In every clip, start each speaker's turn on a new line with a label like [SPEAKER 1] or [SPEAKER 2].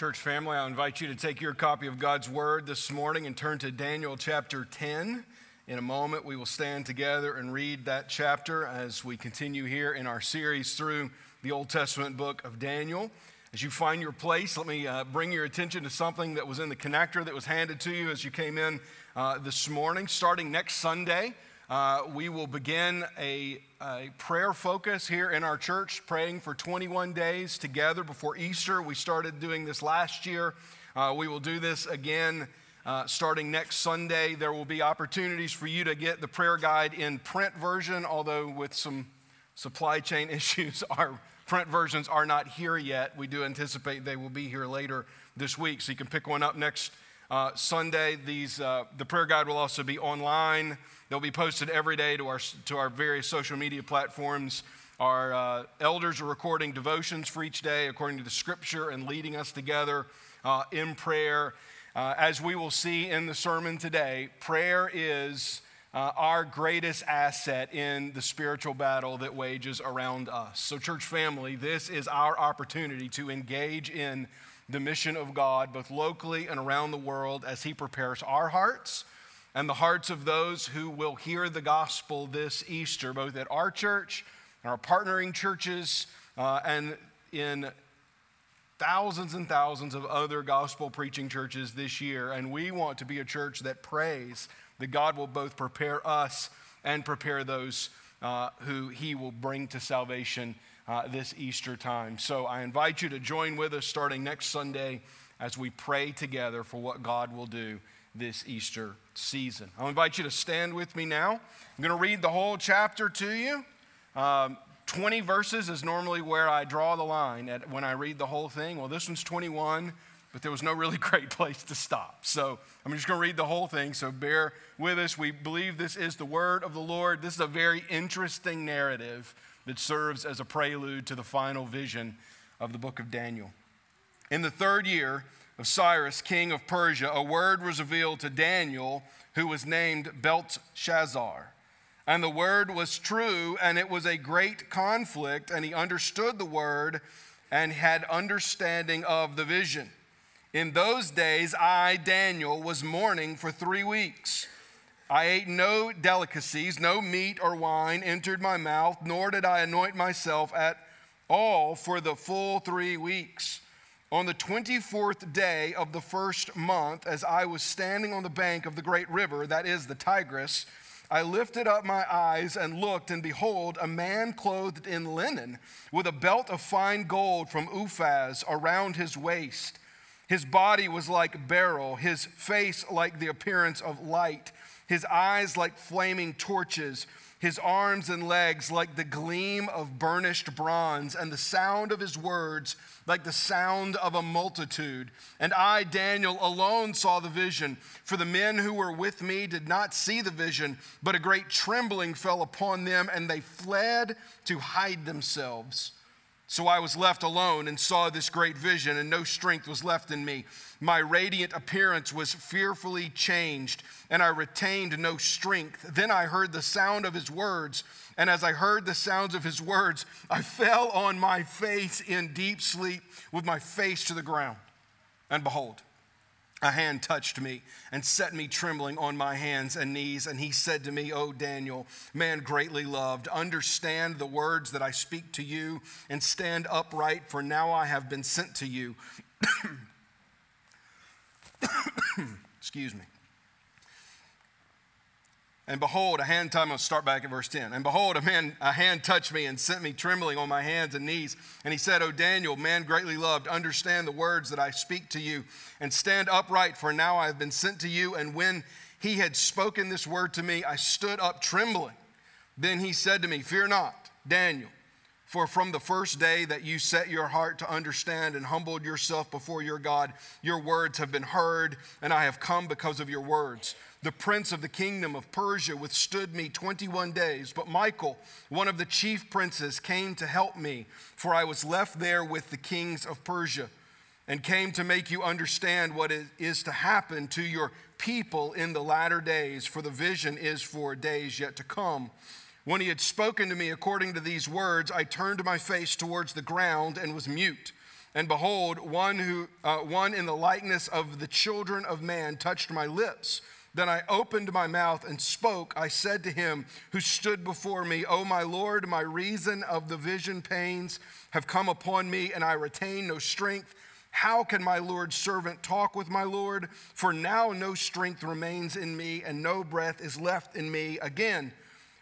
[SPEAKER 1] Church family, I invite you to take your copy of God's Word this morning and turn to Daniel chapter 10. In a moment, we will stand together and read that chapter as we continue here in our series through the Old Testament book of Daniel. As you find your place, let me uh, bring your attention to something that was in the connector that was handed to you as you came in uh, this morning. Starting next Sunday, uh, we will begin a, a, prayer focus here in our church, praying for 21 days together before Easter. We started doing this last year. Uh, we will do this again uh, starting next Sunday. There will be opportunities for you to get the prayer guide in print version, although with some supply chain issues, our print versions are not here yet. We do anticipate they will be here later this week, so you can pick one up next uh, Sunday. These, uh, the prayer guide will also be online. They'll be posted every day to our, to our various social media platforms. Our uh, elders are recording devotions for each day according to the scripture and leading us together uh, in prayer. Uh, as we will see in the sermon today, prayer is uh, our greatest asset in the spiritual battle that wages around us. So, church family, this is our opportunity to engage in the mission of God, both locally and around the world, as He prepares our hearts and the hearts of those who will hear the gospel this Easter, both at our church and our partnering churches uh, and in thousands and thousands of other gospel preaching churches this year. And we want to be a church that prays that God will both prepare us and prepare those uh, who He will bring to salvation uh, this Easter time. So I invite you to join with us starting next Sunday as we pray together for what God will do this Easter season. I'll invite you to stand with me now. I'm going to read the whole chapter to you. Um, 20 verses is normally where I draw the line at when I read the whole thing. Well, this one's 21, but there was no really great place to stop. So I'm just going to read the whole thing, so bear with us. We believe this is the word of the Lord. This is a very interesting narrative that serves as a prelude to the final vision of the book of Daniel. In the third year of Cyrus, king of Persia, a word was revealed to Daniel, who was named Belteshazzar. And the word was true, and it was a great conflict, and he understood the word and had understanding of the vision. In those days, I, Daniel, was mourning for three weeks. I ate no delicacies, no meat or wine entered my mouth, nor did I anoint myself at all for the full three weeks. On the 24th day of the first month, as I was standing on the bank of the great river, that is the Tigris, I lifted up my eyes and looked, and behold, a man clothed in linen, with a belt of fine gold from Uphaz around his waist. His body was like beryl, his face like the appearance of light his eyes like flaming torches, his arms and legs like the gleam of burnished bronze, and the sound of his words like the sound of a multitude. And I, Daniel, alone saw the vision, for the men who were with me did not see the vision, but a great trembling fell upon them, and they fled to hide themselves. So I was left alone and saw this great vision, and no strength was left in me. My radiant appearance was fearfully changed, and I retained no strength. Then I heard the sound of his words, and as I heard the sounds of his words, I fell on my face in deep sleep with my face to the ground. And behold, a hand touched me and set me trembling on my hands and knees. And he said to me, O Daniel, man greatly loved, understand the words that I speak to you and stand upright, for now I have been sent to you. Excuse me. And behold, a hand, I'm going to start back at verse 10. And behold, a man, a hand touched me and sent me trembling on my hands and knees. And he said, O Daniel, man greatly loved, understand the words that I speak to you and stand upright, for now I have been sent to you. And when he had spoken this word to me, I stood up trembling. Then he said to me, Fear not, Daniel, for from the first day that you set your heart to understand and humbled yourself before your God, your words have been heard, and I have come because of your words. The prince of the kingdom of Persia withstood me 21 days, but Michael, one of the chief princes, came to help me, for I was left there with the kings of Persia, and came to make you understand what is to happen to your people in the latter days, for the vision is for days yet to come. When he had spoken to me according to these words, I turned my face towards the ground and was mute. And behold, one, who, uh, one in the likeness of the children of man touched my lips. Then I opened my mouth and spoke. I said to him who stood before me, O my Lord, my reason of the vision pains have come upon me, and I retain no strength. How can my Lord's servant talk with my Lord? For now no strength remains in me, and no breath is left in me. Again,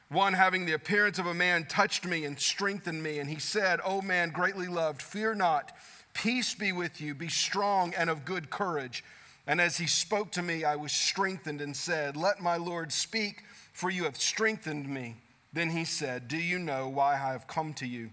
[SPEAKER 1] one having the appearance of a man touched me and strengthened me, and he said, O man greatly loved, fear not. Peace be with you. Be strong and of good courage. And as he spoke to me, I was strengthened and said, Let my Lord speak, for you have strengthened me. Then he said, Do you know why I have come to you?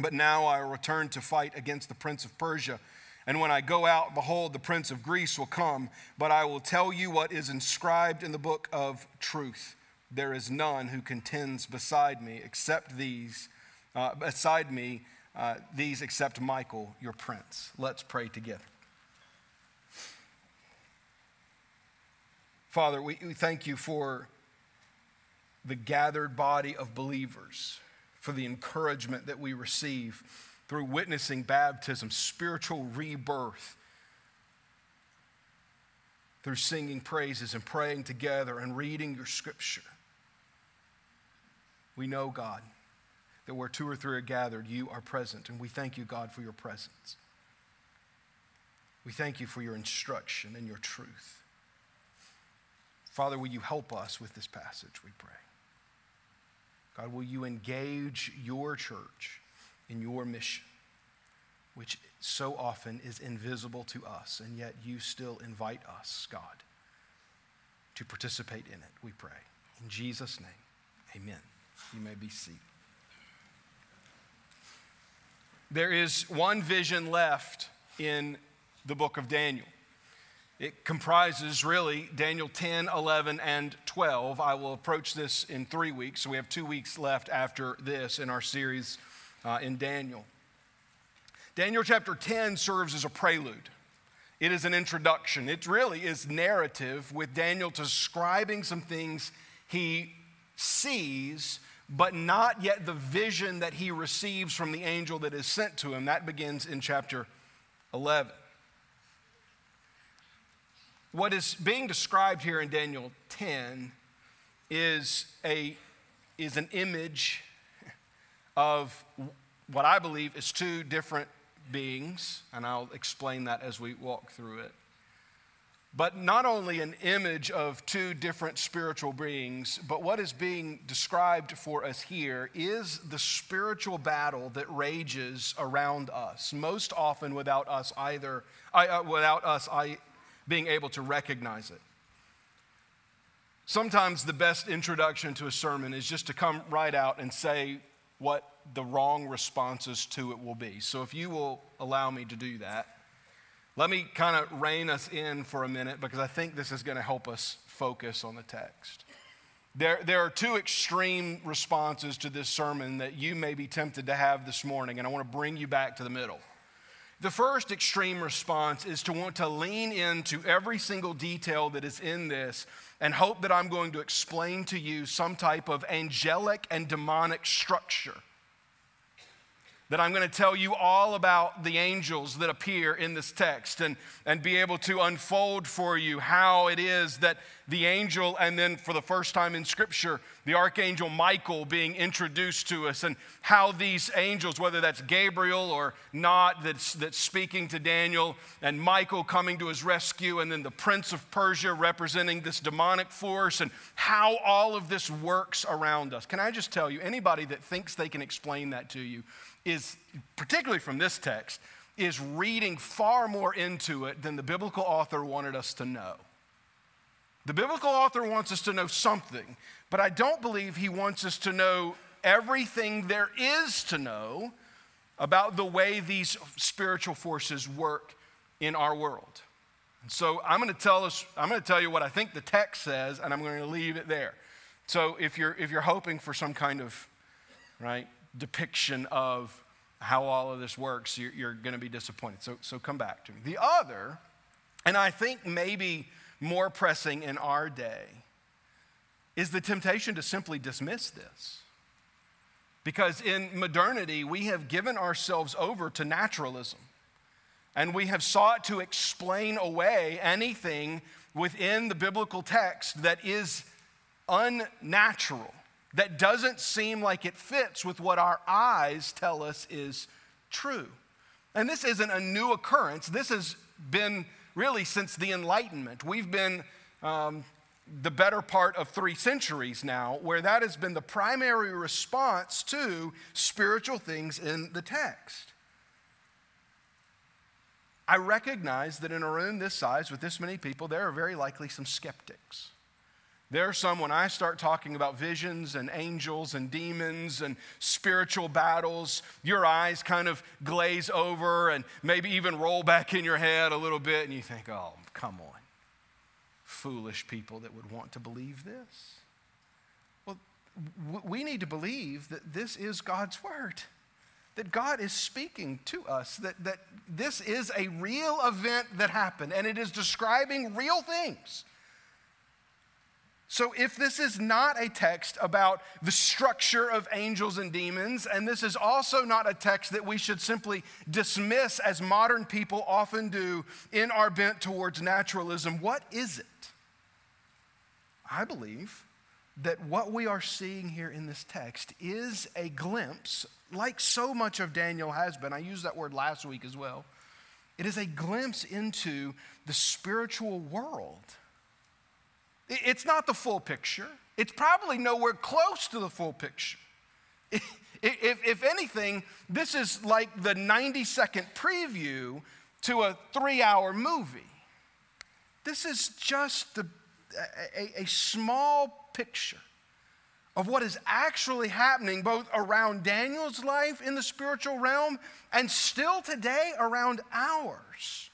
[SPEAKER 1] But now I return to fight against the prince of Persia. And when I go out, behold, the prince of Greece will come. But I will tell you what is inscribed in the book of truth. There is none who contends beside me, except these, uh, beside me, uh, these except Michael, your prince. Let's pray together. Father, we, we thank you for the gathered body of believers, for the encouragement that we receive through witnessing baptism, spiritual rebirth, through singing praises and praying together and reading your scripture. We know, God, that where two or three are gathered, you are present. And we thank you, God, for your presence. We thank you for your instruction and your truth. Father, will you help us with this passage, we pray. God, will you engage your church in your mission, which so often is invisible to us, and yet you still invite us, God, to participate in it, we pray. In Jesus' name, amen. You may be seated. there is one vision left in the book of Daniel. It comprises really Daniel 10, 11, and 12. I will approach this in three weeks, so we have two weeks left after this in our series uh, in Daniel. Daniel chapter 10 serves as a prelude. It is an introduction. It really is narrative with Daniel describing some things he sees but not yet the vision that he receives from the angel that is sent to him. That begins in chapter 11. What is being described here in Daniel 10 is, a, is an image of what I believe is two different beings, and I'll explain that as we walk through it but not only an image of two different spiritual beings, but what is being described for us here is the spiritual battle that rages around us, most often without us either, uh, without us being able to recognize it. Sometimes the best introduction to a sermon is just to come right out and say what the wrong responses to it will be. So if you will allow me to do that. Let me kind of rein us in for a minute because I think this is going to help us focus on the text. There, there are two extreme responses to this sermon that you may be tempted to have this morning, and I want to bring you back to the middle. The first extreme response is to want to lean into every single detail that is in this and hope that I'm going to explain to you some type of angelic and demonic structure that I'm going to tell you all about the angels that appear in this text and, and be able to unfold for you how it is that the angel, and then for the first time in Scripture, the archangel Michael being introduced to us, and how these angels, whether that's Gabriel or not, that's, that's speaking to Daniel, and Michael coming to his rescue, and then the prince of Persia representing this demonic force, and how all of this works around us. Can I just tell you, anybody that thinks they can explain that to you, is, particularly from this text, is reading far more into it than the biblical author wanted us to know. The biblical author wants us to know something, but I don't believe he wants us to know everything there is to know about the way these spiritual forces work in our world. And so I'm going to tell us, I'm going to tell you what I think the text says, and I'm going to leave it there. So if you're if you're hoping for some kind of right depiction of how all of this works, you're, you're going to be disappointed. So, so come back to me. The other, and I think maybe more pressing in our day, is the temptation to simply dismiss this. Because in modernity, we have given ourselves over to naturalism. and we have sought to explain away anything within the biblical text that is unnatural, that doesn't seem like it fits with what our eyes tell us is true. And this isn't a new occurrence. This has been really since the Enlightenment. We've been um, the better part of three centuries now where that has been the primary response to spiritual things in the text. I recognize that in a room this size with this many people, there are very likely some skeptics. There are some, when I start talking about visions and angels and demons and spiritual battles, your eyes kind of glaze over and maybe even roll back in your head a little bit, and you think, oh, come on. Foolish people that would want to believe this. Well, we need to believe that this is God's word that God is speaking to us, that, that this is a real event that happened and it is describing real things. So, if this is not a text about the structure of angels and demons, and this is also not a text that we should simply dismiss as modern people often do in our bent towards naturalism, what is it? I believe that what we are seeing here in this text is a glimpse, like so much of Daniel has been. I used that word last week as well. It is a glimpse into the spiritual world. It's not the full picture, it's probably nowhere close to the full picture. If, if anything, this is like the 90 second preview to a three hour movie. This is just a, a small picture of what is actually happening both around Daniel's life in the spiritual realm and still today around ours.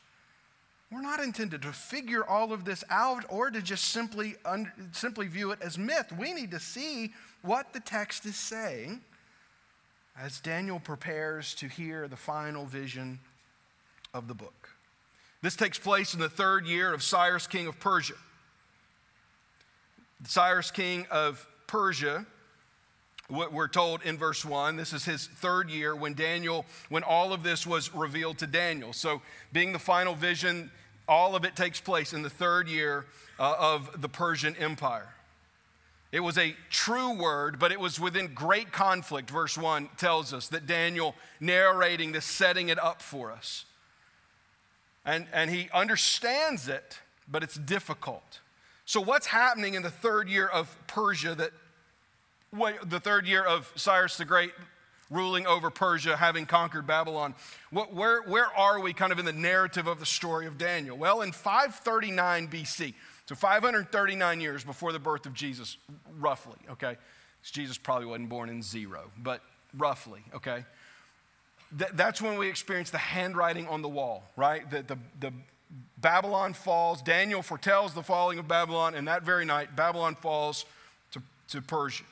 [SPEAKER 1] We're not intended to figure all of this out or to just simply, un- simply view it as myth. We need to see what the text is saying as Daniel prepares to hear the final vision of the book. This takes place in the third year of Cyrus, king of Persia. Cyrus, king of Persia, we're told in verse 1 this is his third year when daniel when all of this was revealed to daniel. So being the final vision all of it takes place in the third year uh, of the persian empire. It was a true word but it was within great conflict verse 1 tells us that daniel narrating this setting it up for us. And, and he understands it but it's difficult. So, what's happening in the third year of Persia, that the third year of Cyrus the Great ruling over Persia, having conquered Babylon? What, where, where are we kind of in the narrative of the story of Daniel? Well, in 539 BC, so 539 years before the birth of Jesus, roughly, okay? Jesus probably wasn't born in zero, but roughly, okay? Th- that's when we experience the handwriting on the wall, right? The, the, the Babylon falls. Daniel foretells the falling of Babylon, and that very night, Babylon falls to, to Persia.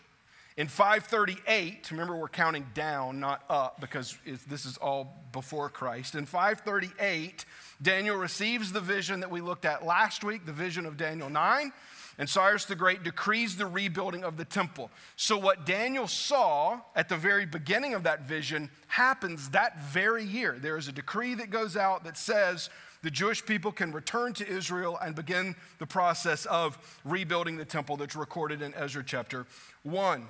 [SPEAKER 1] In 538, remember we're counting down, not up, because this is all before Christ. In 538, Daniel receives the vision that we looked at last week, the vision of Daniel 9, and Cyrus the Great decrees the rebuilding of the temple. So, what Daniel saw at the very beginning of that vision happens that very year. There is a decree that goes out that says the Jewish people can return to Israel and begin the process of rebuilding the temple that's recorded in Ezra chapter 1.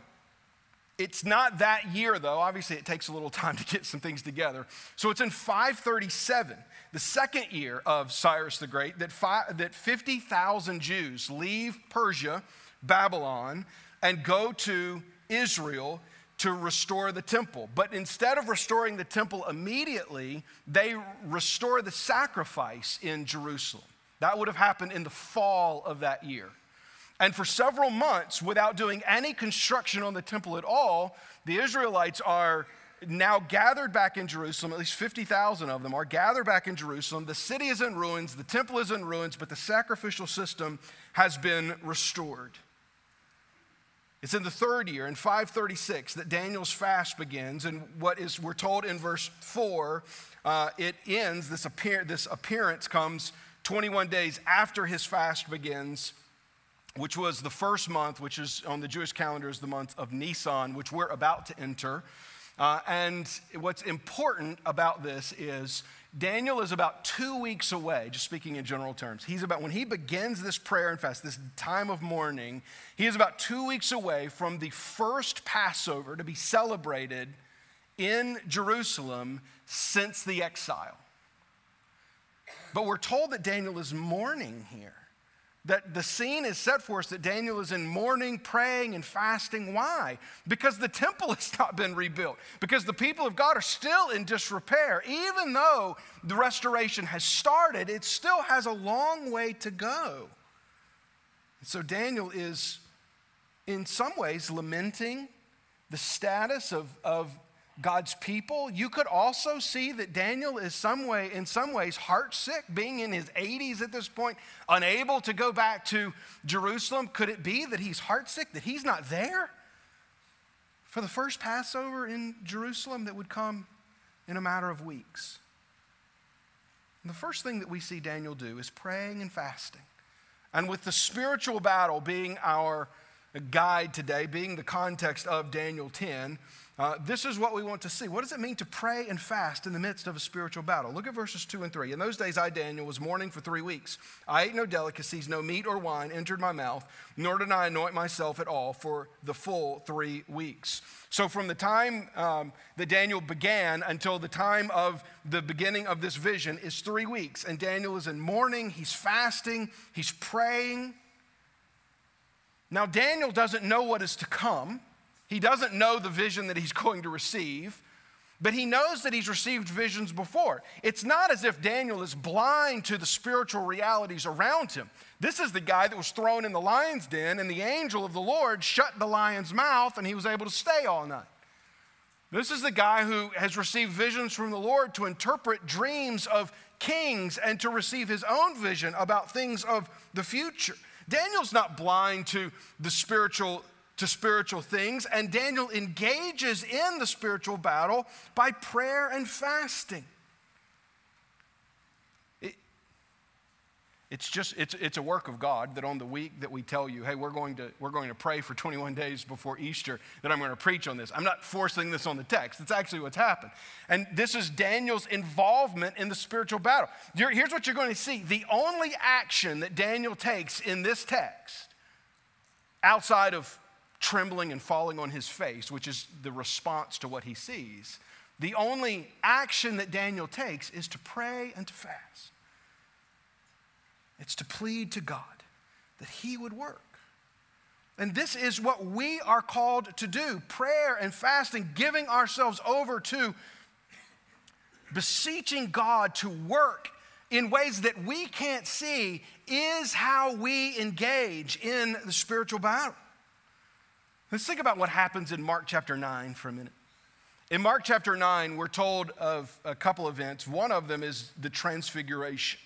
[SPEAKER 1] It's not that year, though. Obviously, it takes a little time to get some things together. So it's in 537, the second year of Cyrus the Great, that, that 50,000 Jews leave Persia, Babylon, and go to Israel to restore the temple. But instead of restoring the temple immediately, they restore the sacrifice in Jerusalem. That would have happened in the fall of that year. And for several months, without doing any construction on the temple at all, the Israelites are now gathered back in Jerusalem. At least 50,000 of them are gathered back in Jerusalem. The city is in ruins, the temple is in ruins, but the sacrificial system has been restored. It's in the third year, in 536, that Daniel's fast begins. And what is, we're told in verse 4, uh, it ends, this, appear, this appearance comes 21 days after his fast begins, which was the first month, which is on the Jewish calendar is the month of Nisan, which we're about to enter. Uh, and what's important about this is Daniel is about two weeks away, just speaking in general terms. He's about, when he begins this prayer and fast, this time of mourning, he is about two weeks away from the first Passover to be celebrated in Jerusalem since the exile. But we're told that Daniel is mourning here that the scene is set for us that Daniel is in mourning, praying, and fasting. Why? Because the temple has not been rebuilt, because the people of God are still in disrepair. Even though the restoration has started, it still has a long way to go. So Daniel is, in some ways, lamenting the status of, of God's people. You could also see that Daniel is some way, in some ways heartsick, being in his 80s at this point, unable to go back to Jerusalem. Could it be that he's heartsick, that he's not there for the first Passover in Jerusalem that would come in a matter of weeks? And the first thing that we see Daniel do is praying and fasting. And with the spiritual battle being our guide today, being the context of Daniel 10, uh, this is what we want to see. What does it mean to pray and fast in the midst of a spiritual battle? Look at verses 2 and 3. In those days, I, Daniel, was mourning for three weeks. I ate no delicacies, no meat or wine entered my mouth, nor did I anoint myself at all for the full three weeks. So, from the time um, that Daniel began until the time of the beginning of this vision is three weeks. And Daniel is in mourning, he's fasting, he's praying. Now, Daniel doesn't know what is to come. He doesn't know the vision that he's going to receive, but he knows that he's received visions before. It's not as if Daniel is blind to the spiritual realities around him. This is the guy that was thrown in the lion's den, and the angel of the Lord shut the lion's mouth, and he was able to stay all night. This is the guy who has received visions from the Lord to interpret dreams of kings and to receive his own vision about things of the future. Daniel's not blind to the spiritual to spiritual things, and Daniel engages in the spiritual battle by prayer and fasting. It, it's just it's, it's a work of God that on the week that we tell you, hey, we're going to we're going to pray for 21 days before Easter, that I'm going to preach on this. I'm not forcing this on the text. It's actually what's happened. And this is Daniel's involvement in the spiritual battle. Here's what you're going to see. The only action that Daniel takes in this text, outside of trembling and falling on his face, which is the response to what he sees, the only action that Daniel takes is to pray and to fast. It's to plead to God that he would work. And this is what we are called to do prayer and fasting, giving ourselves over to beseeching God to work in ways that we can't see, is how we engage in the spiritual battle. Let's think about what happens in Mark chapter 9 for a minute. In Mark chapter 9, we're told of a couple events. One of them is the transfiguration,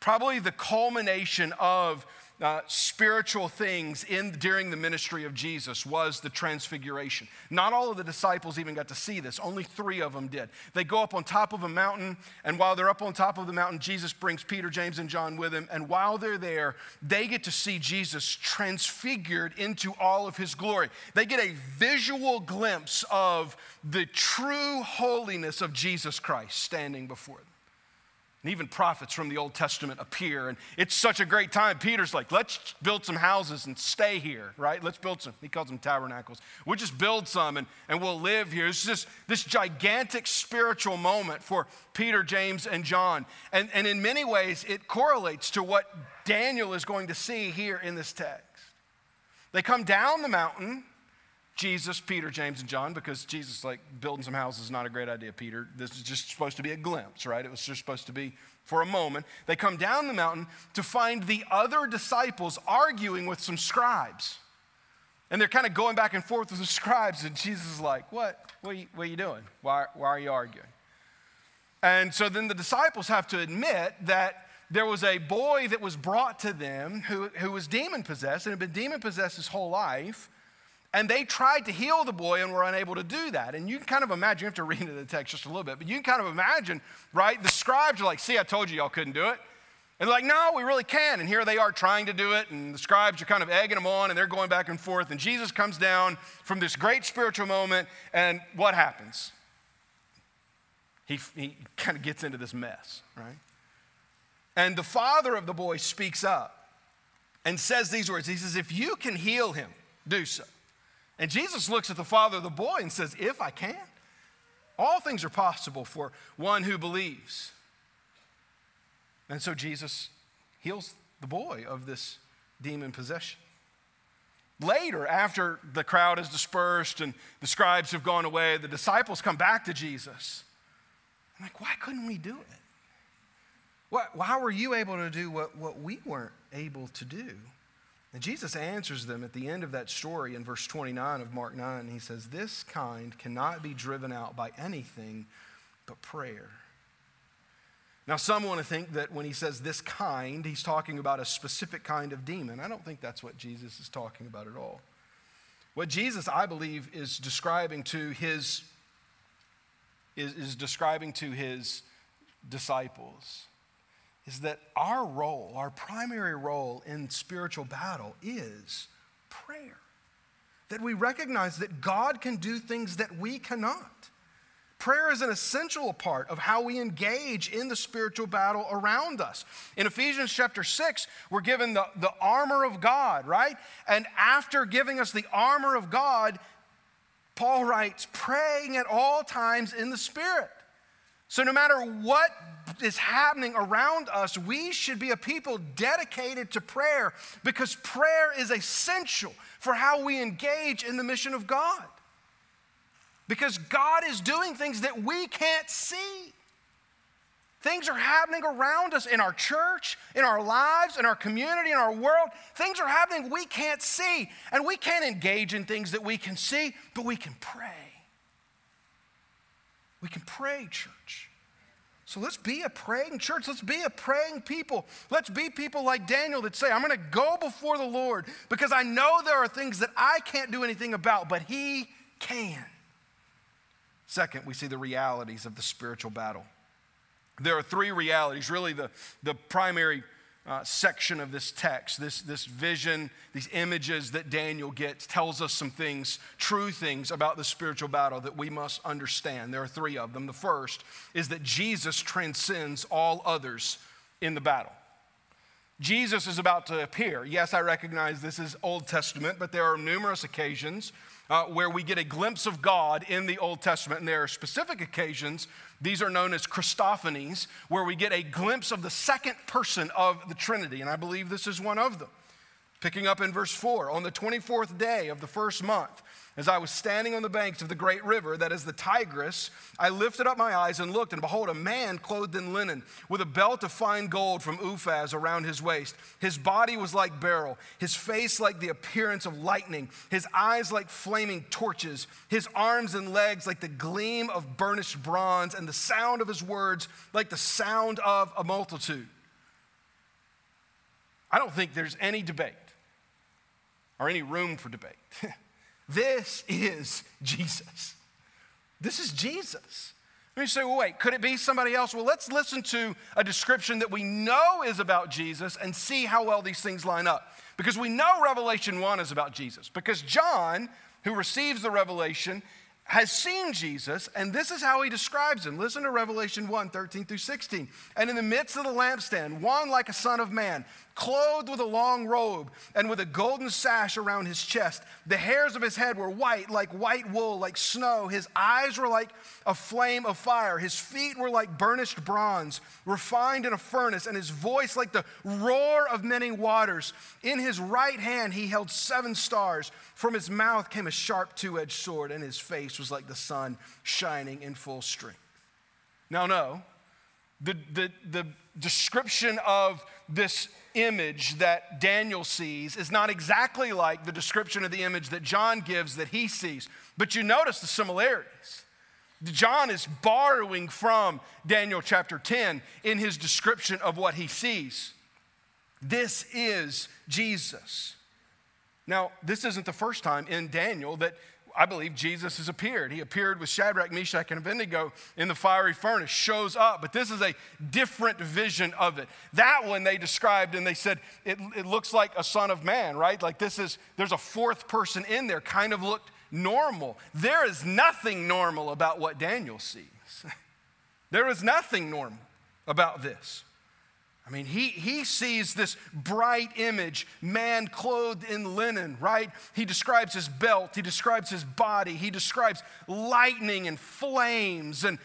[SPEAKER 1] probably the culmination of uh, spiritual things in, during the ministry of Jesus was the transfiguration. Not all of the disciples even got to see this, only three of them did. They go up on top of a mountain, and while they're up on top of the mountain, Jesus brings Peter, James, and John with him. And while they're there, they get to see Jesus transfigured into all of his glory. They get a visual glimpse of the true holiness of Jesus Christ standing before them. And even prophets from the Old Testament appear. And it's such a great time. Peter's like, let's build some houses and stay here, right? Let's build some. He calls them tabernacles. We'll just build some and, and we'll live here. It's just this gigantic spiritual moment for Peter, James, and John. And, and in many ways, it correlates to what Daniel is going to see here in this text. They come down the mountain Jesus, Peter, James, and John, because Jesus, like, building some houses is not a great idea, Peter. This is just supposed to be a glimpse, right? It was just supposed to be for a moment. They come down the mountain to find the other disciples arguing with some scribes. And they're kind of going back and forth with the scribes, and Jesus is like, What? What are you, what are you doing? Why, why are you arguing? And so then the disciples have to admit that there was a boy that was brought to them who, who was demon possessed and had been demon possessed his whole life. And they tried to heal the boy and were unable to do that. And you can kind of imagine, you have to read into the text just a little bit, but you can kind of imagine, right? The scribes are like, see, I told you y'all couldn't do it. And they're like, no, we really can. And here they are trying to do it, and the scribes are kind of egging them on, and they're going back and forth. And Jesus comes down from this great spiritual moment, and what happens? he, he kind of gets into this mess, right? And the father of the boy speaks up and says these words He says, If you can heal him, do so. And Jesus looks at the father of the boy and says, If I can. All things are possible for one who believes. And so Jesus heals the boy of this demon possession. Later, after the crowd has dispersed and the scribes have gone away, the disciples come back to Jesus. I'm like, why couldn't we do it? Why, why were you able to do what, what we weren't able to do? And Jesus answers them at the end of that story in verse 29 of Mark 9. He says, This kind cannot be driven out by anything but prayer. Now, some want to think that when he says this kind, he's talking about a specific kind of demon. I don't think that's what Jesus is talking about at all. What Jesus, I believe, is describing to his is, is describing to his disciples is that our role, our primary role in spiritual battle is prayer. That we recognize that God can do things that we cannot. Prayer is an essential part of how we engage in the spiritual battle around us. In Ephesians chapter 6, we're given the, the armor of God, right? And after giving us the armor of God, Paul writes, praying at all times in the Spirit. So, no matter what is happening around us, we should be a people dedicated to prayer because prayer is essential for how we engage in the mission of God. Because God is doing things that we can't see. Things are happening around us in our church, in our lives, in our community, in our world. Things are happening we can't see. And we can't engage in things that we can see, but we can pray. We can pray, church. So let's be a praying church. Let's be a praying people. Let's be people like Daniel that say, I'm going to go before the Lord because I know there are things that I can't do anything about, but He can. Second, we see the realities of the spiritual battle. There are three realities, really, the, the primary uh, section of this text, this, this vision, these images that Daniel gets, tells us some things, true things about the spiritual battle that we must understand. There are three of them. The first is that Jesus transcends all others in the battle. Jesus is about to appear. Yes, I recognize this is Old Testament, but there are numerous occasions uh, where we get a glimpse of God in the Old Testament. And there are specific occasions, these are known as Christophanies, where we get a glimpse of the second person of the Trinity. And I believe this is one of them. Picking up in verse 4, on the 24th day of the first month, as I was standing on the banks of the great river, that is the Tigris, I lifted up my eyes and looked, and behold, a man clothed in linen, with a belt of fine gold from Uphaz around his waist. His body was like beryl, his face like the appearance of lightning, his eyes like flaming torches, his arms and legs like the gleam of burnished bronze, and the sound of his words like the sound of a multitude. I don't think there's any debate or any room for debate. This is Jesus. This is Jesus. And you say, well, wait, could it be somebody else? Well, let's listen to a description that we know is about Jesus and see how well these things line up. Because we know Revelation 1 is about Jesus. Because John, who receives the revelation, has seen Jesus, and this is how he describes him. Listen to Revelation 1 13 through 16. And in the midst of the lampstand, one like a son of man, clothed with a long robe and with a golden sash around his chest. The hairs of his head were white, like white wool, like snow. His eyes were like a flame of fire. His feet were like burnished bronze, refined in a furnace, and his voice like the roar of many waters. In his right hand he held seven stars. From his mouth came a sharp two edged sword, and his face was like the sun shining in full strength. Now, no, the, the, the description of this image that Daniel sees is not exactly like the description of the image that John gives that he sees, but you notice the similarities. John is borrowing from Daniel chapter 10 in his description of what he sees. This is Jesus. Now, this isn't the first time in Daniel that I believe Jesus has appeared. He appeared with Shadrach, Meshach, and Abednego in the fiery furnace, shows up, but this is a different vision of it. That one they described and they said it, it looks like a son of man, right? Like this is, there's a fourth person in there, kind of looked normal. There is nothing normal about what Daniel sees. There is nothing normal about this. I mean, he, he sees this bright image, man clothed in linen, right? He describes his belt, he describes his body, he describes lightning and flames and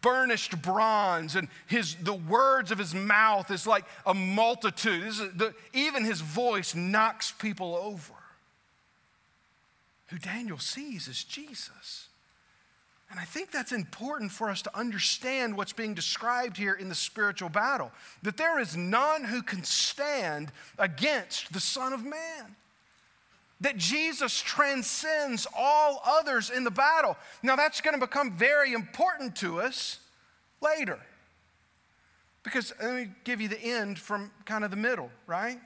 [SPEAKER 1] burnished bronze, and his, the words of his mouth is like a multitude. The, even his voice knocks people over. Who Daniel sees is Jesus. And I think that's important for us to understand what's being described here in the spiritual battle that there is none who can stand against the Son of Man. That Jesus transcends all others in the battle. Now, that's going to become very important to us later. Because let me give you the end from kind of the middle, right?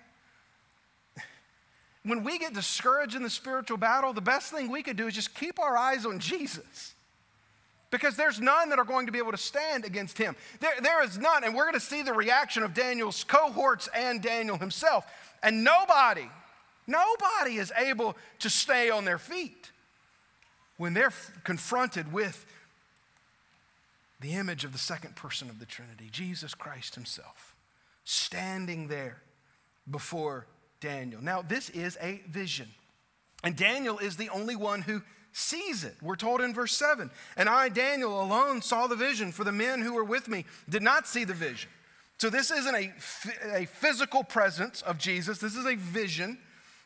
[SPEAKER 1] When we get discouraged in the spiritual battle, the best thing we could do is just keep our eyes on Jesus because there's none that are going to be able to stand against him. There, there is none, and we're going to see the reaction of Daniel's cohorts and Daniel himself. And nobody, nobody is able to stay on their feet when they're confronted with the image of the second person of the Trinity, Jesus Christ himself, standing there before Daniel. Now, this is a vision, and Daniel is the only one who sees it. We're told in verse 7 And I, Daniel, alone saw the vision, for the men who were with me did not see the vision. So this isn't a, a physical presence of Jesus, this is a vision.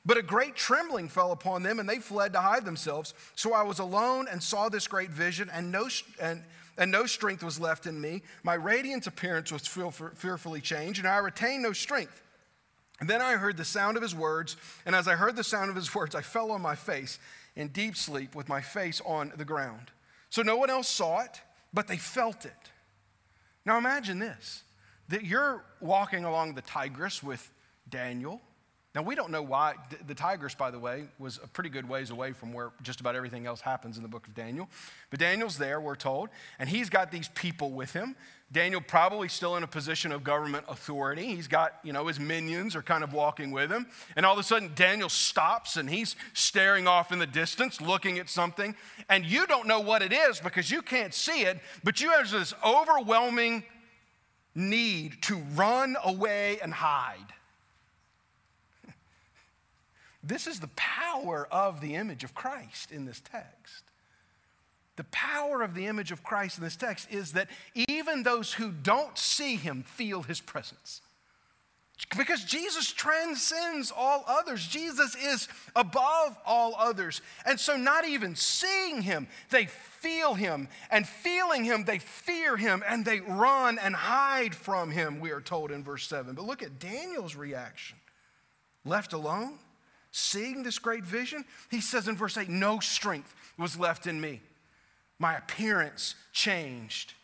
[SPEAKER 1] But a great trembling fell upon them, and they fled to hide themselves. So I was alone and saw this great vision, and no, and, and no strength was left in me. My radiant appearance was fearfully changed, and I retained no strength. And then I heard the sound of his words, and as I heard the sound of his words, I fell on my face in deep sleep with my face on the ground. So no one else saw it, but they felt it. Now imagine this that you're walking along the Tigris with Daniel. Now, we don't know why. The Tigris, by the way, was a pretty good ways away from where just about everything else happens in the book of Daniel. But Daniel's there, we're told, and he's got these people with him. Daniel probably still in a position of government authority. He's got, you know, his minions are kind of walking with him. And all of a sudden, Daniel stops and he's staring off in the distance, looking at something. And you don't know what it is because you can't see it, but you have this overwhelming need to run away and hide. This is the power of the image of Christ in this text. The power of the image of Christ in this text is that even those who don't see him feel his presence. Because Jesus transcends all others. Jesus is above all others. And so, not even seeing him, they feel him. And feeling him, they fear him and they run and hide from him, we are told in verse 7. But look at Daniel's reaction. Left alone, seeing this great vision, he says in verse 8, No strength was left in me. My appearance changed,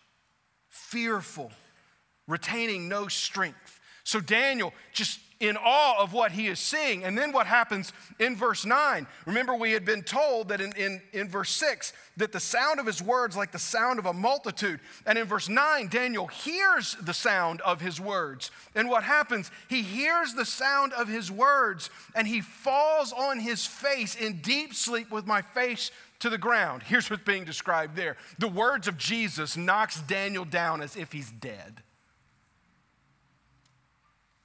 [SPEAKER 1] fearful, retaining no strength. So Daniel just in awe of what he is seeing. And then what happens in verse 9? Remember, we had been told that in, in, in verse 6 that the sound of his words like the sound of a multitude. And in verse 9, Daniel hears the sound of his words. And what happens? He hears the sound of his words and he falls on his face in deep sleep with my face to the ground. Here's what's being described there. The words of Jesus knocks Daniel down as if he's dead.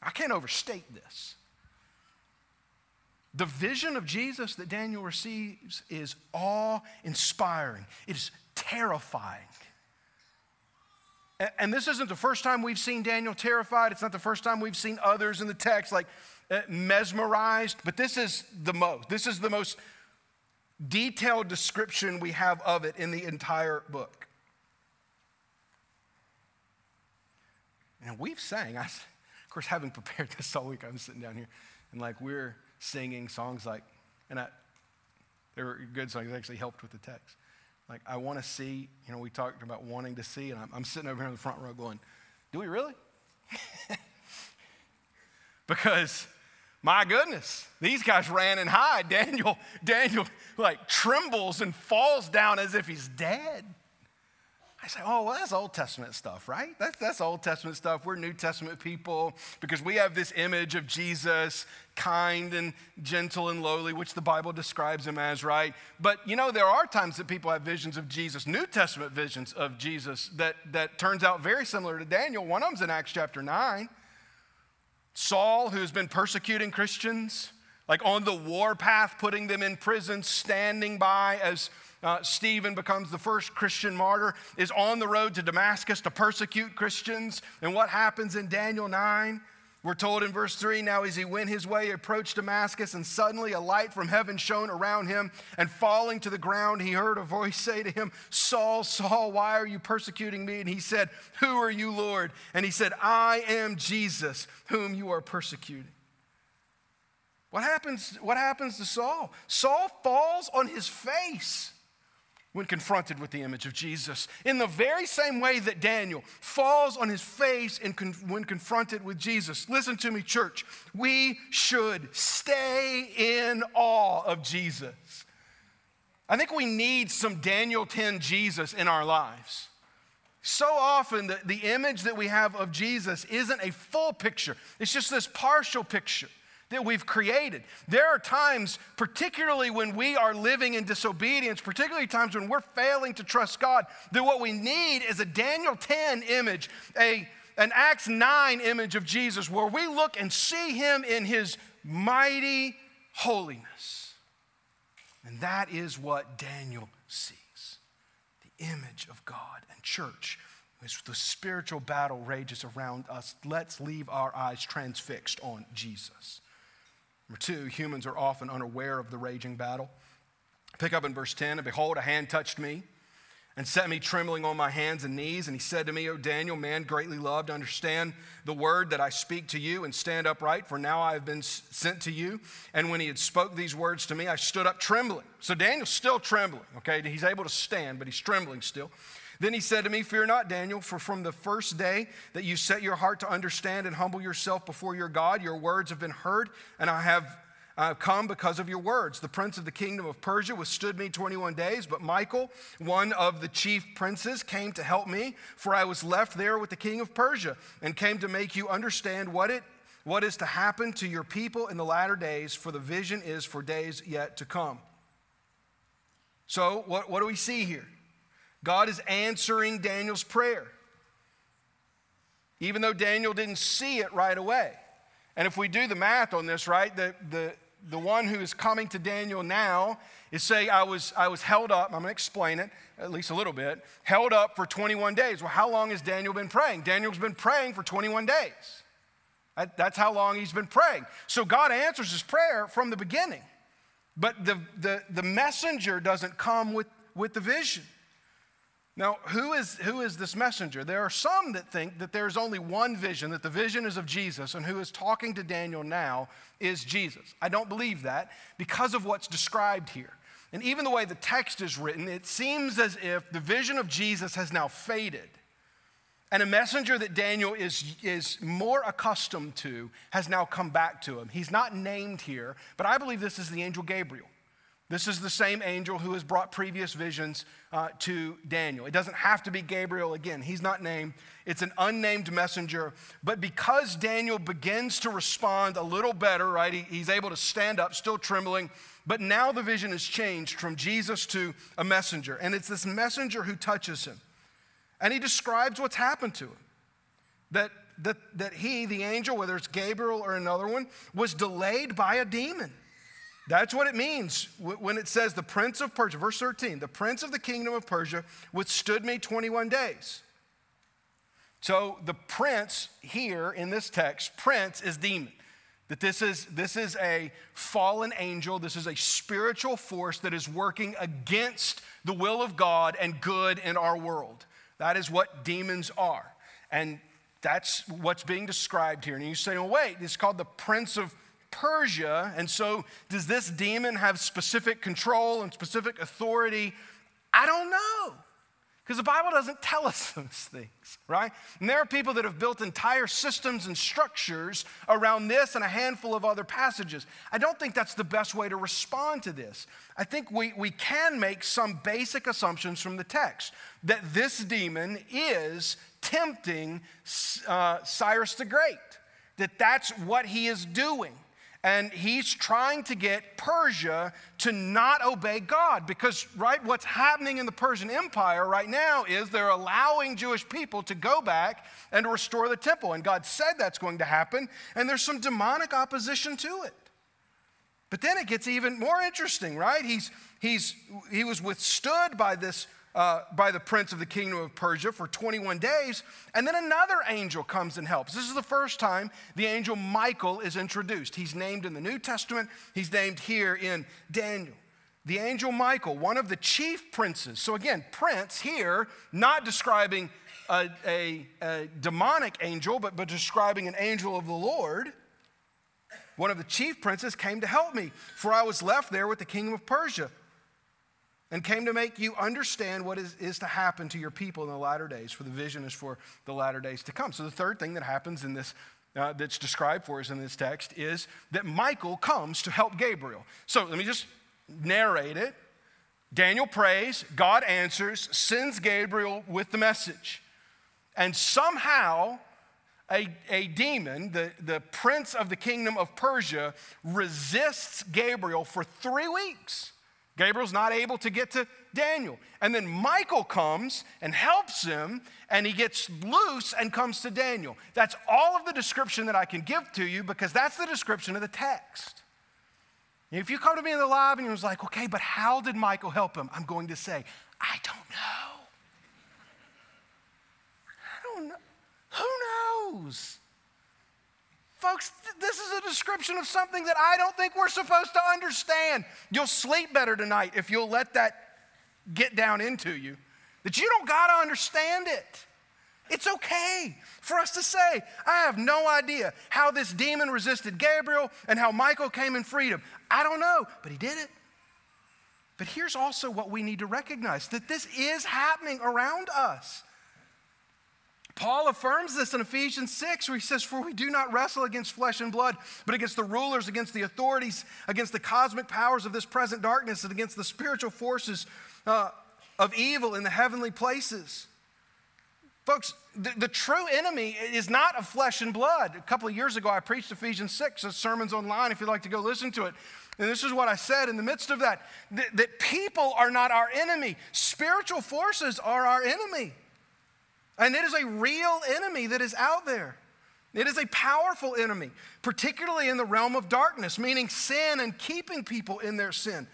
[SPEAKER 1] I can't overstate this. The vision of Jesus that Daniel receives is awe inspiring, it is terrifying. And this isn't the first time we've seen Daniel terrified. It's not the first time we've seen others in the text like uh, mesmerized, but this is the most. This is the most detailed description we have of it in the entire book. And we've sang, I, course, having prepared this all week, I'm sitting down here and like we're singing songs like, and I, they were good songs, actually helped with the text. Like, I want to see, you know, we talked about wanting to see, and I'm, I'm sitting over here in the front row going, do we really? because my goodness, these guys ran and hide. Daniel, Daniel like trembles and falls down as if he's dead. I say, oh, well, that's Old Testament stuff, right? That's, that's Old Testament stuff. We're New Testament people because we have this image of Jesus, kind and gentle and lowly, which the Bible describes him as, right? But you know, there are times that people have visions of Jesus, New Testament visions of Jesus, that, that turns out very similar to Daniel. One of them's in Acts chapter 9. Saul, who's been persecuting Christians, like on the warpath, putting them in prison, standing by as uh, Stephen becomes the first Christian martyr, is on the road to Damascus to persecute Christians. And what happens in Daniel 9? We're told in verse 3 now, as he went his way, he approached Damascus, and suddenly a light from heaven shone around him. And falling to the ground, he heard a voice say to him, Saul, Saul, why are you persecuting me? And he said, Who are you, Lord? And he said, I am Jesus, whom you are persecuting. What happens, what happens to Saul? Saul falls on his face when confronted with the image of Jesus. In the very same way that Daniel falls on his face con- when confronted with Jesus. Listen to me, church. We should stay in awe of Jesus. I think we need some Daniel 10 Jesus in our lives. So often, the, the image that we have of Jesus isn't a full picture, it's just this partial picture that we've created. There are times, particularly when we are living in disobedience, particularly times when we're failing to trust God, that what we need is a Daniel 10 image, a, an Acts 9 image of Jesus, where we look and see him in his mighty holiness. And that is what Daniel sees the image of God and church. As the spiritual battle rages around us, let's leave our eyes transfixed on Jesus. Number two, humans are often unaware of the raging battle. Pick up in verse 10 and behold, a hand touched me and set me trembling on my hands and knees. And he said to me, O Daniel, man greatly loved, understand the word that I speak to you and stand upright, for now I have been sent to you. And when he had spoke these words to me, I stood up trembling. So Daniel's still trembling, okay? He's able to stand, but he's trembling still. Then he said to me, Fear not, Daniel, for from the first day that you set your heart to understand and humble yourself before your God, your words have been heard, and I have uh, come because of your words. The prince of the kingdom of Persia withstood me 21 days, but Michael, one of the chief princes, came to help me, for I was left there with the king of Persia, and came to make you understand what it what is to happen to your people in the latter days, for the vision is for days yet to come. So, what, what do we see here? God is answering Daniel's prayer, even though Daniel didn't see it right away. And if we do the math on this, right, the, the, the one who is coming to Daniel now is saying, I was, I was held up, I'm going to explain it at least a little bit, held up for 21 days. Well, how long has Daniel been praying? Daniel's been praying for 21 days. That's how long he's been praying. So God answers his prayer from the beginning. But the, the, the messenger doesn't come with, with the vision. Now, who is, who is this messenger? There are some that think that there's only one vision, that the vision is of Jesus, and who is talking to Daniel now is Jesus. I don't believe that because of what's described here. And even the way the text is written, it seems as if the vision of Jesus has now faded. And a messenger that Daniel is, is more accustomed to has now come back to him. He's not named here, but I believe this is the angel Gabriel. This is the same angel who has brought previous visions uh, to Daniel. It doesn't have to be Gabriel again, he's not named. It's an unnamed messenger. But because Daniel begins to respond a little better, right, he, he's able to stand up, still trembling. But now the vision has changed from Jesus to a messenger. And it's this messenger who touches him. And he describes what's happened to him. That, that, that he, the angel, whether it's Gabriel or another one, was delayed by a demon. That's what it means when it says the prince of Persia, verse 13, the prince of the kingdom of Persia withstood me 21 days. So the prince here in this text, prince is demon. That this is, this is a fallen angel, this is a spiritual force that is working against the will of God and good in our world. That is what demons are. And that's what's being described here. And you say, well, wait, it's called the prince of Persia. And so, does this demon have specific control and specific authority? I don't know. Because the Bible doesn't tell us those things, right? And there are people that have built entire systems and structures around this and a handful of other passages. I don't think that's the best way to respond to this. I think we, we can make some basic assumptions from the text that this demon is tempting uh, Cyrus the Great, that that's what he is doing and he's trying to get Persia to not obey God because, right, what's happening in the Persian Empire right now is they're allowing Jewish people to go back and restore the temple. And God said that's going to happen, and there's some demonic opposition to it. But then it gets even more interesting, right? He's, he's, he was withstood by this uh, by the prince of the kingdom of Persia for 21 days. And then another angel comes and helps. This is the first time the angel Michael is introduced. He's named in the New Testament, he's named here in Daniel. The angel Michael, one of the chief princes. So again, prince here, not describing a, a, a demonic angel, but, but describing an angel of the Lord. One of the chief princes came to help me, for I was left there with the kingdom of Persia and came to make you understand what is, is to happen to your people in the latter days, for the vision is for the latter days to come. So, the third thing that happens in this, uh, that's described for us in this text, is that Michael comes to help Gabriel. So, let me just narrate it. Daniel prays, God answers, sends Gabriel with the message. And somehow, a, a demon, the, the prince of the kingdom of Persia, resists Gabriel for three weeks. Gabriel's not able to get to Daniel. And then Michael comes and helps him, and he gets loose and comes to Daniel. That's all of the description that I can give to you because that's the description of the text. If you come to me in the lab and you're like, okay, but how did Michael help him? I'm going to say, I don't know. I don't know. Who knows? Folks, this is a description of something that I don't think we're supposed to understand. You'll sleep better tonight if you'll let that get down into you. That you don't got to understand it. It's okay for us to say, I have no idea how this demon resisted Gabriel and how Michael came in freedom. I don't know, but he did it. But here's also what we need to recognize that this is happening around us. Paul affirms this in Ephesians 6, where he says, For we do not wrestle against flesh and blood, but against the rulers, against the authorities, against the cosmic powers of this present darkness, and against the spiritual forces uh, of evil in the heavenly places. Folks, the, the, true enemy is not of flesh and blood. A couple of years ago, I preached Ephesians 6, a sermon's online if you'd like to go listen to it. And this is what I said in the midst of that that, that people are not our enemy, spiritual forces are our enemy. And it is a real enemy that is out there. It is a powerful enemy, particularly in the realm of darkness, meaning sin and keeping people in their sin.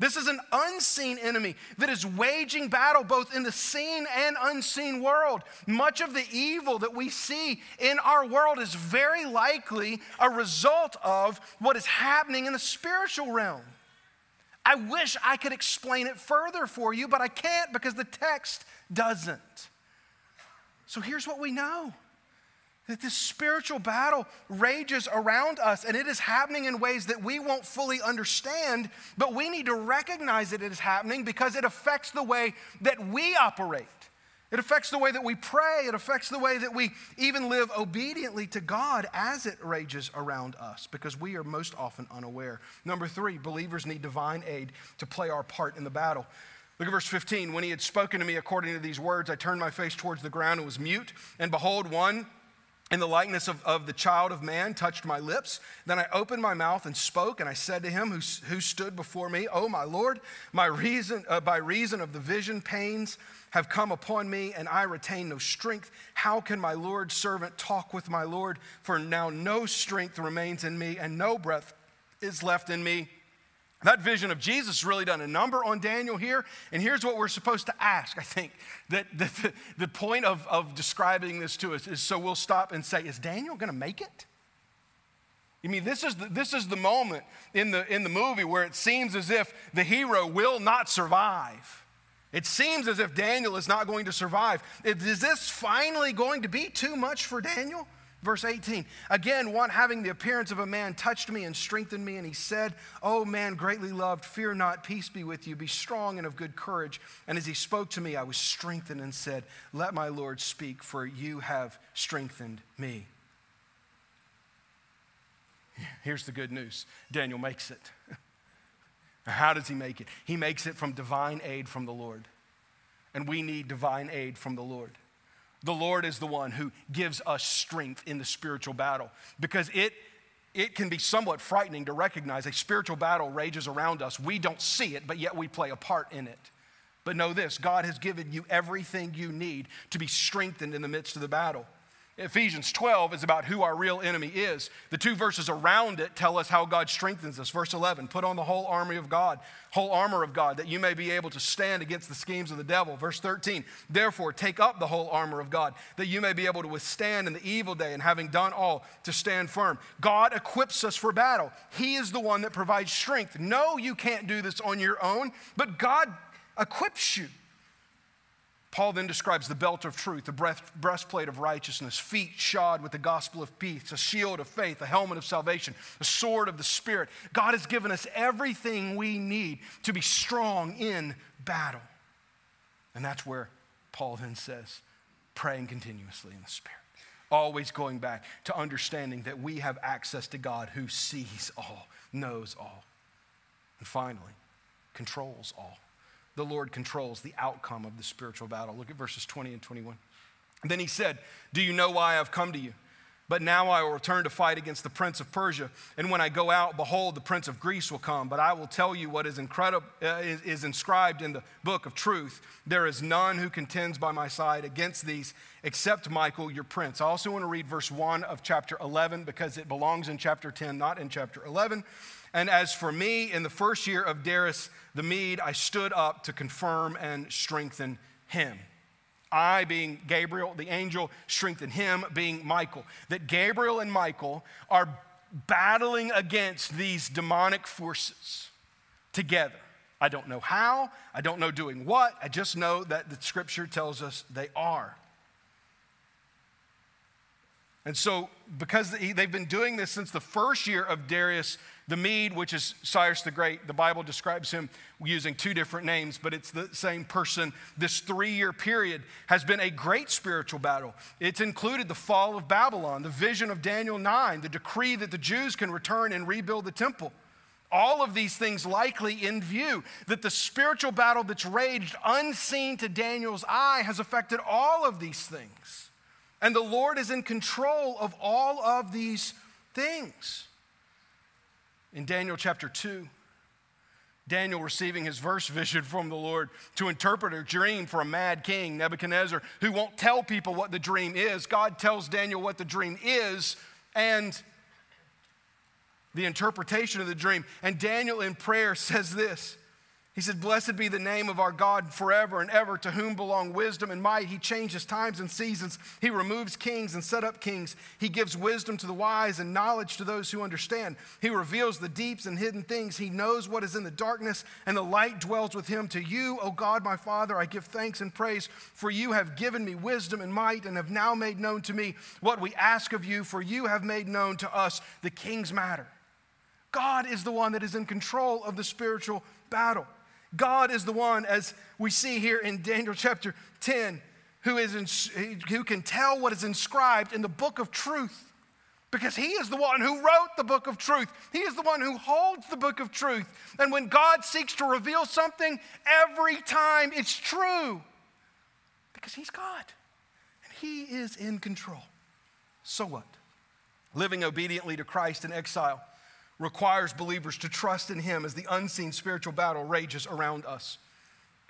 [SPEAKER 1] This is an unseen enemy that is waging battle both in the seen and unseen world. Much of the evil that we see in our world is very likely a result of what is happening in the spiritual realm. I wish I could explain it further for you, but I can't because the text doesn't. So here's what we know that this spiritual battle rages around us and it is happening in ways that we won't fully understand, but we need to recognize that it is happening because it affects the way that we operate. It affects the way that we pray. It affects the way that we even live obediently to God as it rages around us because we are most often unaware. Number three, believers need divine aid to play our part in the battle. Look at verse 15. When he had spoken to me according to these words, I turned my face towards the ground and was mute. And behold, one in the likeness of, of the child of man touched my lips. Then I opened my mouth and spoke, and I said to him who, who stood before me, Oh, my Lord, my reason, uh, by reason of the vision, pains have come upon me, and I retain no strength. How can my Lord's servant talk with my Lord? For now no strength remains in me, and no breath is left in me. That vision of Jesus really done a number on Daniel here. And here's what we're supposed to ask, I think. That the, the point of, of describing this to us is so we'll stop and say, Is Daniel going to make it? I mean, this is, the, this is the moment in the, in the movie where it seems as if the hero will not survive. It seems as if Daniel is not going to survive. Is this finally going to be too much for Daniel? Verse 18, again, one having the appearance of a man touched me and strengthened me, and he said, O man greatly loved, fear not, peace be with you, be strong and of good courage. And as he spoke to me, I was strengthened and said, Let my Lord speak, for you have strengthened me. Here's the good news Daniel makes it. How does he make it? He makes it from divine aid from the Lord. And we need divine aid from the Lord. The Lord is the one who gives us strength in the spiritual battle because it, it can be somewhat frightening to recognize a spiritual battle rages around us. We don't see it, but yet we play a part in it. But know this God has given you everything you need to be strengthened in the midst of the battle. Ephesians 12 is about who our real enemy is. The two verses around it tell us how God strengthens us. Verse 11, put on the whole army of God, whole armor of God, that you may be able to stand against the schemes of the devil. Verse 13, therefore take up the whole armor of God, that you may be able to withstand in the evil day, and having done all, to stand firm. God equips us for battle. He is the one that provides strength. No, you can't do this on your own, but God equips you. Paul then describes the belt of truth, the breastplate of righteousness, feet shod with the gospel of peace, a shield of faith, a helmet of salvation, a sword of the Spirit. God has given us everything we need to be strong in battle. And that's where Paul then says, praying continuously in the Spirit. Always going back to understanding that we have access to God who sees all, knows all, and finally, controls all the Lord controls the outcome of the spiritual battle. Look at verses 20 and 21. And then he said, Do you know why I've come to you? But now I will return to fight against the prince of Persia. And when I go out, behold, the prince of Greece will come. But I will tell you what is, incredible, uh, is, is inscribed in the book of truth. There is none who contends by my side against these except Michael, your prince. I also want to read verse 1 of chapter 11 because it belongs in chapter 10, not in chapter 11. And as for me, in the first year of Darius the Mede, I stood up to confirm and strengthen him. I, being Gabriel, the angel, strengthened him, being Michael. That Gabriel and Michael are battling against these demonic forces together. I don't know how, I don't know doing what, I just know that the scripture tells us they are. And so, because they've been doing this since the first year of Darius the Mede, which is Cyrus the Great, the Bible describes him using two different names, but it's the same person. This three year period has been a great spiritual battle. It's included the fall of Babylon, the vision of Daniel 9, the decree that the Jews can return and rebuild the temple. All of these things likely in view that the spiritual battle that's raged unseen to Daniel's eye has affected all of these things. And the Lord is in control of all of these things. In Daniel chapter 2, Daniel receiving his verse vision from the Lord to interpret a dream for a mad king, Nebuchadnezzar, who won't tell people what the dream is. God tells Daniel what the dream is and the interpretation of the dream. And Daniel in prayer says this he said, Blessed be the name of our God forever and ever, to whom belong wisdom and might. He changes times and seasons. He removes kings and set up kings. He gives wisdom to the wise and knowledge to those who understand. He reveals the deeps and hidden things. He knows what is in the darkness, and the light dwells with him. To you, O God, my Father, I give thanks and praise, for you have given me wisdom and might, and have now made known to me what we ask of you, for you have made known to us the king's matter. God is the one that is in control of the spiritual battle. God is the one, as we see here in Daniel chapter 10, who, is in, who can tell what is inscribed in the book of truth. Because he is the one who wrote the book of truth. He is the one who holds the book of truth. And when God seeks to reveal something, every time it's true. Because he's God and he is in control. So what? Living obediently to Christ in exile requires believers to trust in him as the unseen spiritual battle rages around us.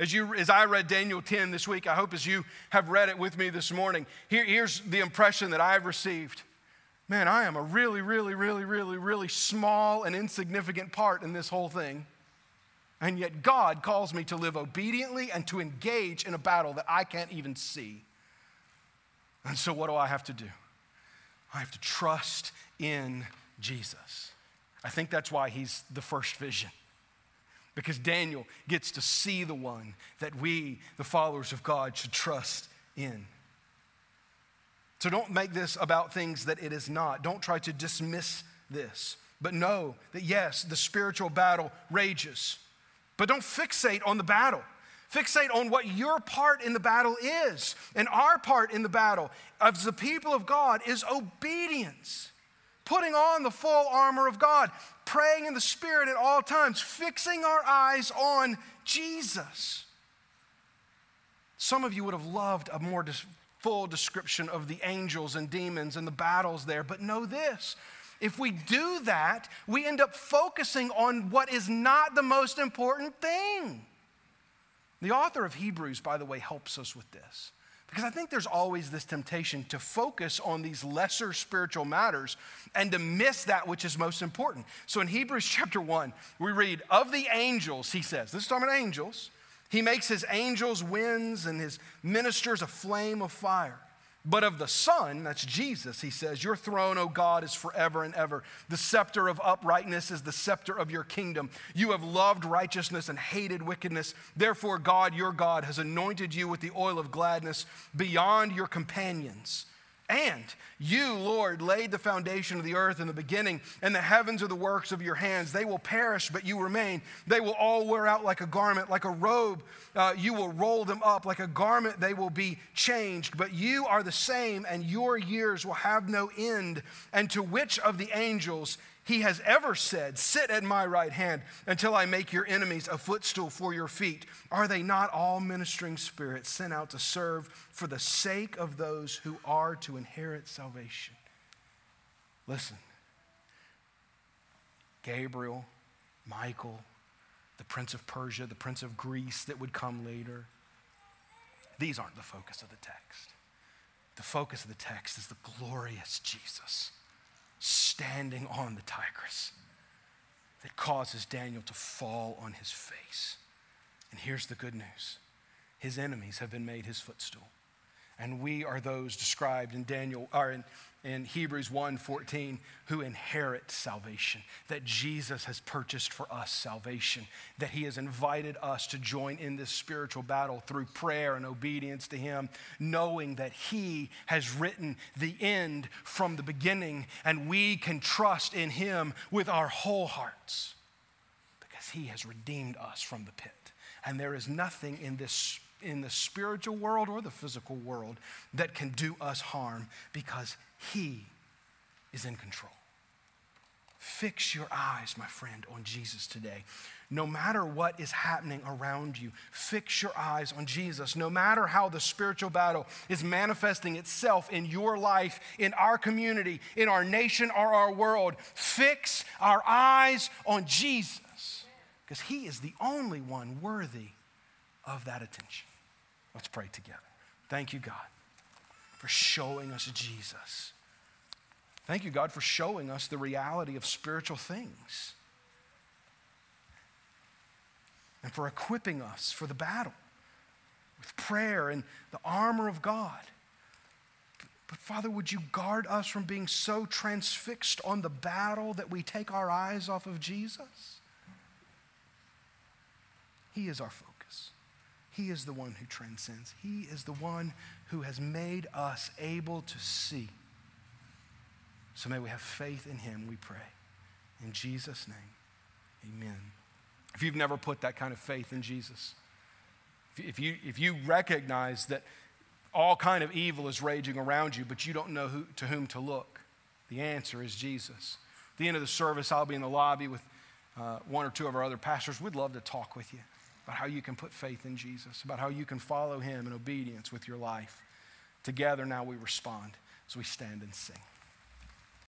[SPEAKER 1] As, you, as I read Daniel 10 this week, I hope as you have read it with me this morning, here, here's the impression that I've received. Man, I am a really, really, really, really, really small and insignificant part in this whole thing. And yet God calls me to live obediently and to engage in a battle that I can't even see. And so, what do I have to do? I have to trust in Jesus. I think that's why he's the first vision. Because Daniel gets to see the one that we, the followers of God, should trust in. So don't make this about things that it is not. Don't try to dismiss this. But know that yes, the spiritual battle rages. But don't fixate on the battle. Fixate on what your part in the battle is. And our part in the battle as the people of God is obedience. Putting on the full armor of God, praying in the Spirit at all times, fixing our eyes on Jesus. Some of you would have loved a more full description of the angels and demons and the battles there, but know this. If we do that, we end up focusing on what is not the most important thing. The author of Hebrews, by the way, helps us with this. Because I think there's always this temptation to focus on these lesser spiritual matters and to miss that which is most important. So in Hebrews chapter 1, we read, Of the angels, he says, this is talking about angels, he makes his angels winds and his ministers a flame of fire. But of the Son, that's Jesus, he says, Your throne, O God, is forever and ever. The scepter of uprightness is the scepter of your kingdom. You have loved righteousness and hated wickedness. Therefore, God, your God, has anointed you with the oil of gladness beyond your companions. And you, Lord, laid the foundation of the earth in the beginning, and the heavens are the works of your hands. They will perish, but you remain. They will all wear out like a garment, like a robe. Uh, you will roll them up like a garment. They will be changed. But you are the same, and your years will have no end. And to which of the angels he has ever said, Sit at my right hand until I make your enemies a footstool for your feet. Are they not all ministering spirits sent out to serve for the sake of those who are to inherit salvation? Listen, Gabriel, Michael, the prince of Persia, the prince of Greece that would come later, these aren't the focus of the text. The focus of the text is the glorious Jesus standing on the Tigris that causes Daniel to fall on his face. And here's the good news his enemies have been made his footstool. And we are those described in Daniel or in in Hebrews 1:14 who inherit salvation that Jesus has purchased for us salvation that he has invited us to join in this spiritual battle through prayer and obedience to him knowing that he has written the end from the beginning and we can trust in him with our whole hearts because he has redeemed us from the pit. And there is nothing in this in the spiritual world or the physical world that can do us harm because he is in control. Fix your eyes, my friend, on Jesus today. No matter what is happening around you, fix your eyes on Jesus. No matter how the spiritual battle is manifesting itself in your life, in our community, in our nation, or our world, fix our eyes on Jesus because He is the only one worthy of that attention. Let's pray together. Thank you, God for showing us Jesus. Thank you, God, for showing us the reality of spiritual things and for equipping us for the battle with prayer and the armor of God. But Father, would you guard us from being so transfixed on the battle that we take our eyes off of Jesus? He is our focus. He is the one who transcends. He is the one who has made us able to see. So may we have faith in him, we pray. In Jesus' name, amen. If you've never put that kind of faith in Jesus, if you, if you recognize that all kind of evil is raging around you, but you don't know who, to whom to look, the answer is Jesus. At the end of the service, I'll be in the lobby with uh, one or two of our other pastors. We'd love to talk with you about how you can put faith in Jesus, about how you can follow him in obedience with your life. Together now we respond as we stand and sing.